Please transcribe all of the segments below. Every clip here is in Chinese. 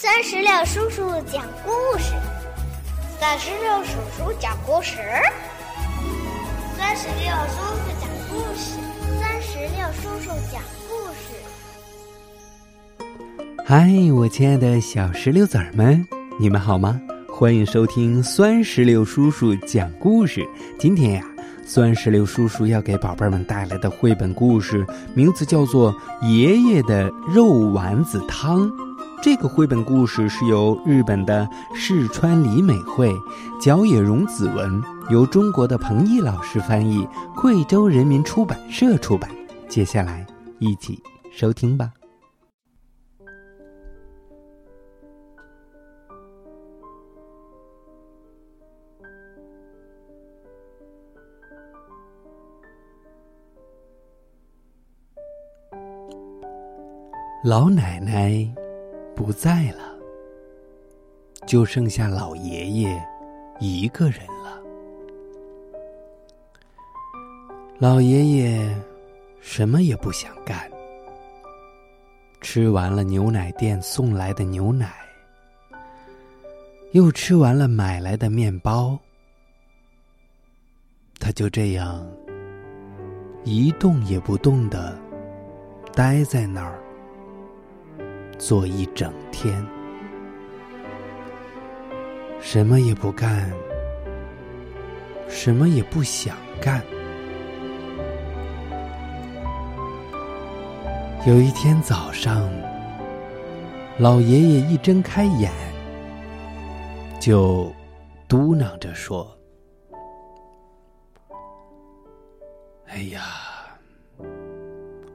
三十六叔叔讲故事，三十六叔叔讲故事，三十六叔叔讲故事，三十六叔叔讲故事。嗨，我亲爱的小石榴籽儿们，你们好吗？欢迎收听酸石榴叔叔讲故事。今天呀，酸石榴叔叔要给宝贝们带来的绘本故事名字叫做《爷爷的肉丸子汤》。这个绘本故事是由日本的市川里美绘、角野荣子文，由中国的彭毅老师翻译，贵州人民出版社出版。接下来一起收听吧。老奶奶。不在了，就剩下老爷爷一个人了。老爷爷什么也不想干，吃完了牛奶店送来的牛奶，又吃完了买来的面包，他就这样一动也不动的待在那儿。坐一整天，什么也不干，什么也不想干。有一天早上，老爷爷一睁开眼，就嘟囔着说：“哎呀，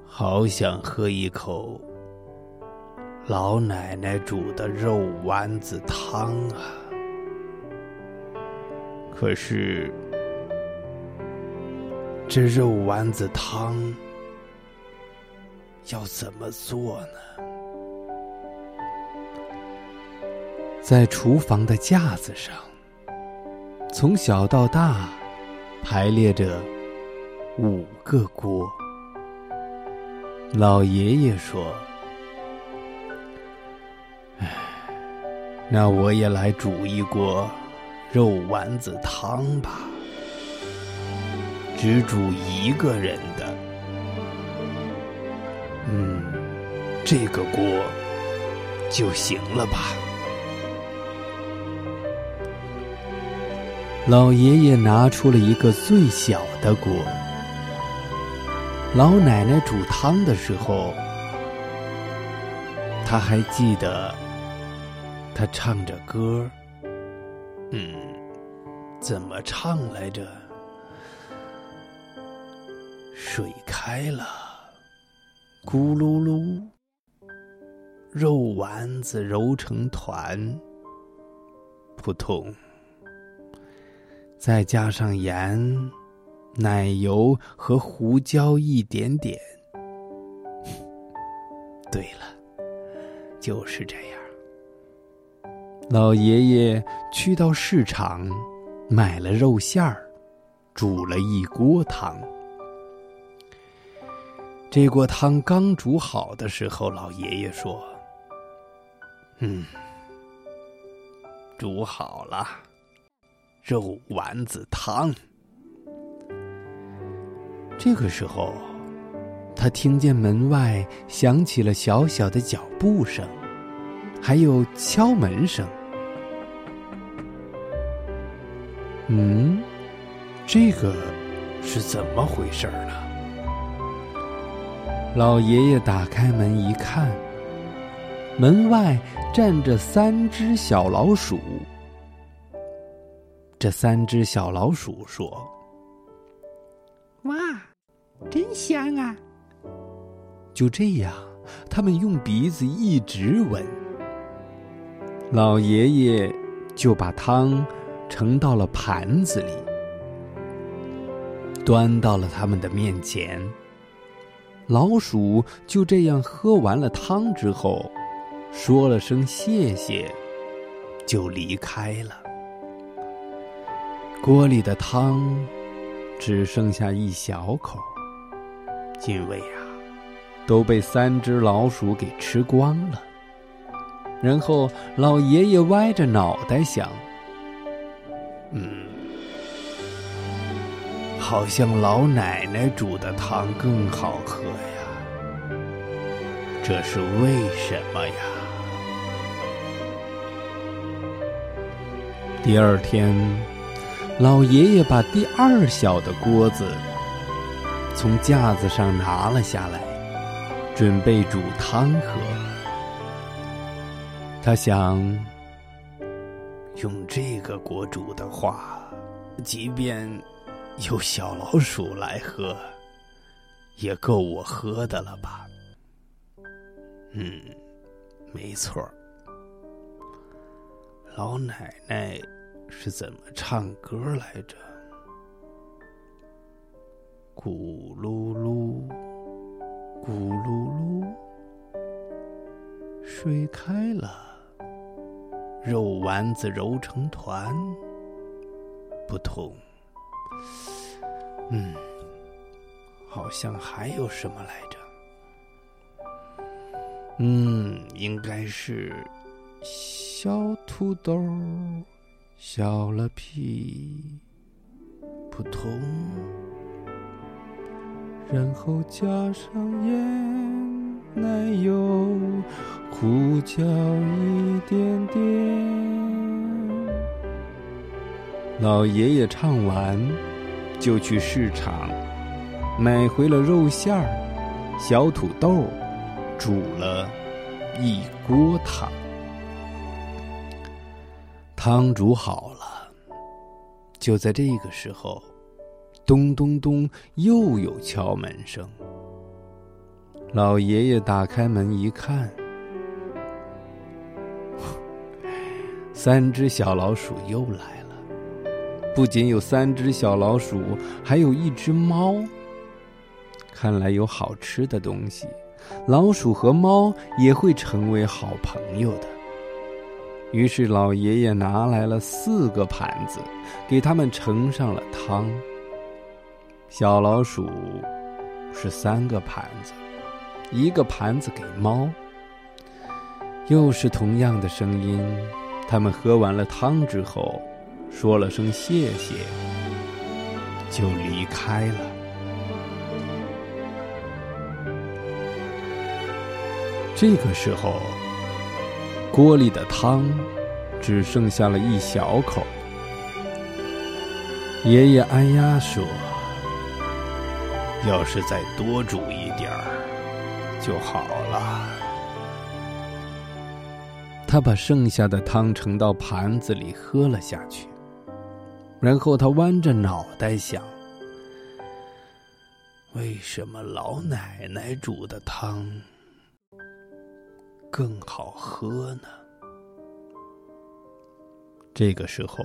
好想喝一口。”老奶奶煮的肉丸子汤啊！可是这肉丸子汤要怎么做呢？在厨房的架子上，从小到大排列着五个锅。老爷爷说。那我也来煮一锅肉丸子汤吧，只煮一个人的。嗯，这个锅就行了吧。老爷爷拿出了一个最小的锅。老奶奶煮汤的时候，他还记得。他唱着歌，嗯，怎么唱来着？水开了，咕噜噜，肉丸子揉成团，扑通，再加上盐、奶油和胡椒一点点。对了，就是这样。老爷爷去到市场，买了肉馅儿，煮了一锅汤。这锅汤刚煮好的时候，老爷爷说：“嗯，煮好了，肉丸子汤。”这个时候，他听见门外响起了小小的脚步声。还有敲门声。嗯，这个是怎么回事呢？老爷爷打开门一看，门外站着三只小老鼠。这三只小老鼠说：“哇，真香啊！”就这样，他们用鼻子一直闻。老爷爷就把汤盛到了盘子里，端到了他们的面前。老鼠就这样喝完了汤之后，说了声谢谢，就离开了。锅里的汤只剩下一小口，因为啊，都被三只老鼠给吃光了。然后老爷爷歪着脑袋想：“嗯，好像老奶奶煮的汤更好喝呀，这是为什么呀？”第二天，老爷爷把第二小的锅子从架子上拿了下来，准备煮汤喝。他想，用这个锅煮的话，即便有小老鼠来喝，也够我喝的了吧？嗯，没错老奶奶是怎么唱歌来着？咕噜噜，咕噜噜，水开了，肉丸子揉成团。不同，嗯，好像还有什么来着？嗯，应该是。小土豆小了皮，扑通，然后加上盐、奶油、胡椒一点点。老爷爷唱完，就去市场买回了肉馅儿、小土豆，煮了一锅汤。汤煮好了，就在这个时候，咚咚咚，又有敲门声。老爷爷打开门一看，三只小老鼠又来了。不仅有三只小老鼠，还有一只猫。看来有好吃的东西，老鼠和猫也会成为好朋友的。于是老爷爷拿来了四个盘子，给他们盛上了汤。小老鼠是三个盘子，一个盘子给猫。又是同样的声音，他们喝完了汤之后，说了声谢谢，就离开了。这个时候。锅里的汤只剩下了一小口。爷爷哎呀说：“要是再多煮一点儿就好了。”他把剩下的汤盛到盘子里喝了下去，然后他弯着脑袋想：为什么老奶奶煮的汤？更好喝呢。这个时候，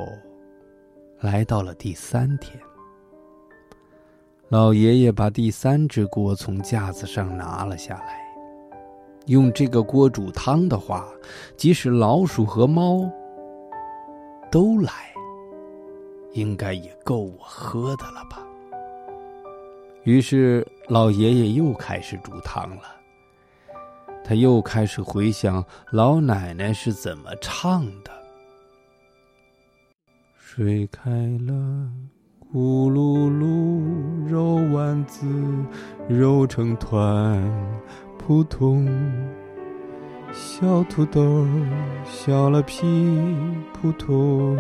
来到了第三天，老爷爷把第三只锅从架子上拿了下来。用这个锅煮汤的话，即使老鼠和猫都来，应该也够我喝的了吧。于是，老爷爷又开始煮汤了。他又开始回想老奶奶是怎么唱的：“水开了，咕噜噜，肉丸子揉成团，扑通，小土豆削了皮，扑通。”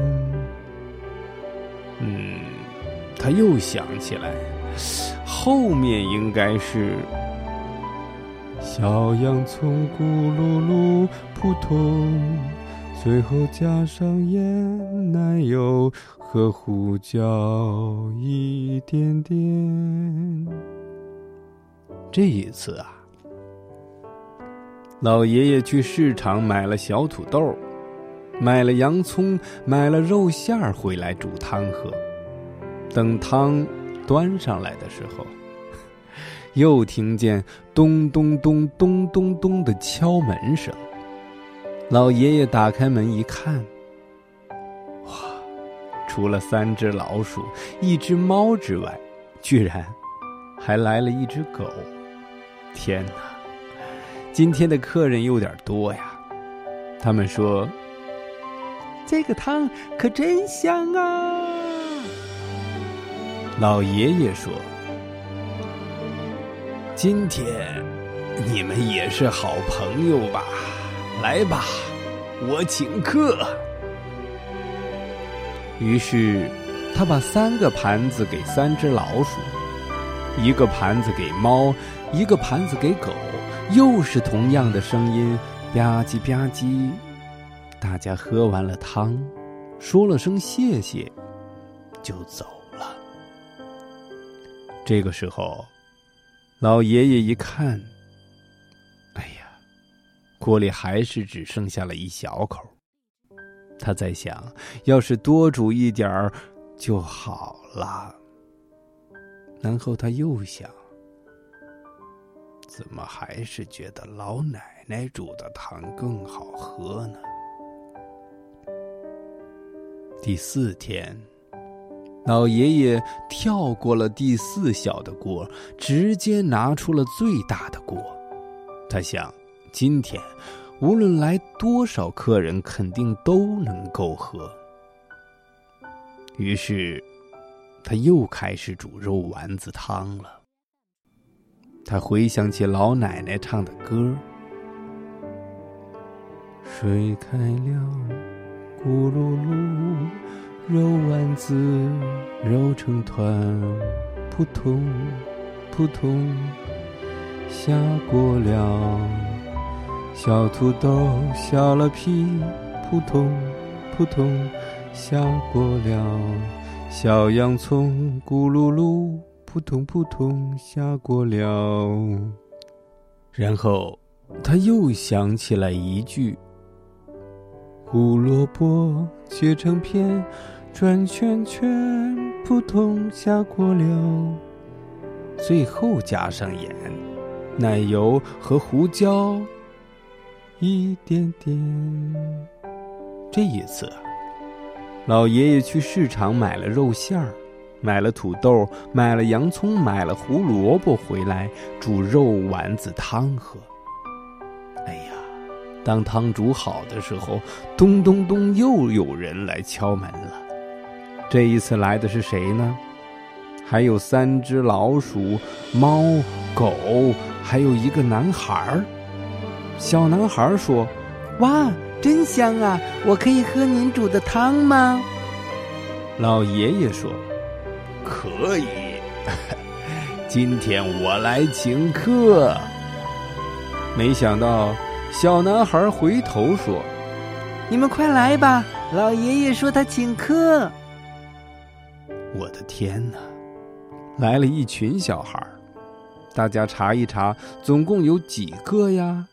嗯，他又想起来，后面应该是。小洋葱咕噜噜扑通，最后加上盐、奶油和胡椒一点点。这一次啊，老爷爷去市场买了小土豆，买了洋葱，买了肉馅儿回来煮汤喝。等汤端上来的时候。又听见咚咚咚咚咚咚的敲门声。老爷爷打开门一看，哇！除了三只老鼠、一只猫之外，居然还来了一只狗。天哪！今天的客人有点多呀。他们说：“这个汤可真香啊！”老爷爷说：“今天你们也是好朋友吧？来吧，我请客。”于是，他把三个盘子给三只老鼠，一个盘子给猫，一个盘子给狗，又是同样的声音，吧唧吧唧。大家喝完了汤，说了声谢谢，就走了。这个时候，老爷爷一看，锅里还是只剩下了一小口。他在想，要是多煮一点儿就好了。然后他又想，怎么还是觉得老奶奶煮的汤更好喝呢？第四天。老爷爷跳过了第四小的锅，直接拿出了最大的锅。他想，今天无论来多少客人，肯定都能够喝。于是，他又开始煮肉丸子汤了。他回想起老奶奶唱的歌：“水开了，咕噜噜。”肉丸子揉成团，扑通扑通下锅了。小土豆削了皮，扑通扑通下锅了。小洋葱咕噜噜，扑通扑通下锅了。然后他又想起来一句：胡萝卜切成片。转圈圈，扑通下锅了。最后加上盐、奶油和胡椒，一点点。这一次，老爷爷去市场买了肉馅儿，买了土豆，买了洋葱，买了胡萝卜回来煮肉丸子汤喝。哎呀，当汤煮好的时候，咚咚咚，又有人来敲门了。这一次来的是谁呢？还有三只老鼠、猫、狗，还有一个男孩儿。小男孩说：“哇，真香啊！我可以喝您煮的汤吗？”老爷爷说：“可以，今天我来请客。”没想到，小男孩回头说：“你们快来吧，老爷爷说他请客。”我的天哪！来了一群小孩大家查一查，总共有几个呀？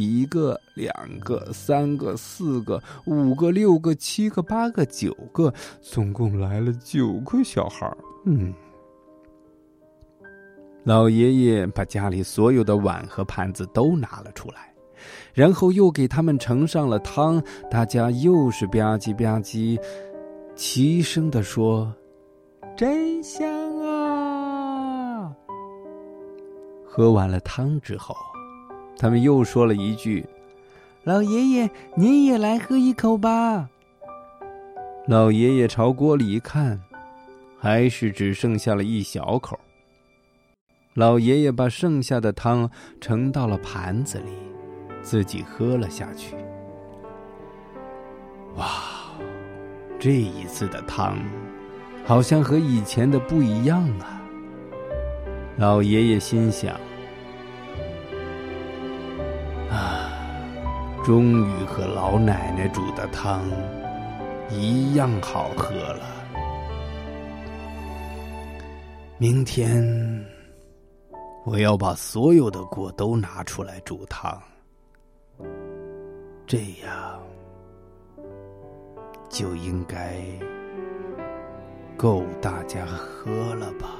一个、两个、三个、四个、五个、六个、七个、八个、九个，总共来了九个小孩嗯，老爷爷把家里所有的碗和盘子都拿了出来，然后又给他们盛上了汤。大家又是吧唧吧唧，齐声的说。真香啊！喝完了汤之后，他们又说了一句：“老爷爷，您也来喝一口吧。”老爷爷朝锅里一看，还是只剩下了一小口。老爷爷把剩下的汤盛到了盘子里，自己喝了下去。哇，这一次的汤！好像和以前的不一样啊！老爷爷心想：“终于和老奶奶煮的汤一样好喝了。明天我要把所有的锅都拿出来煮汤，这样就应该。”够大家喝了吧？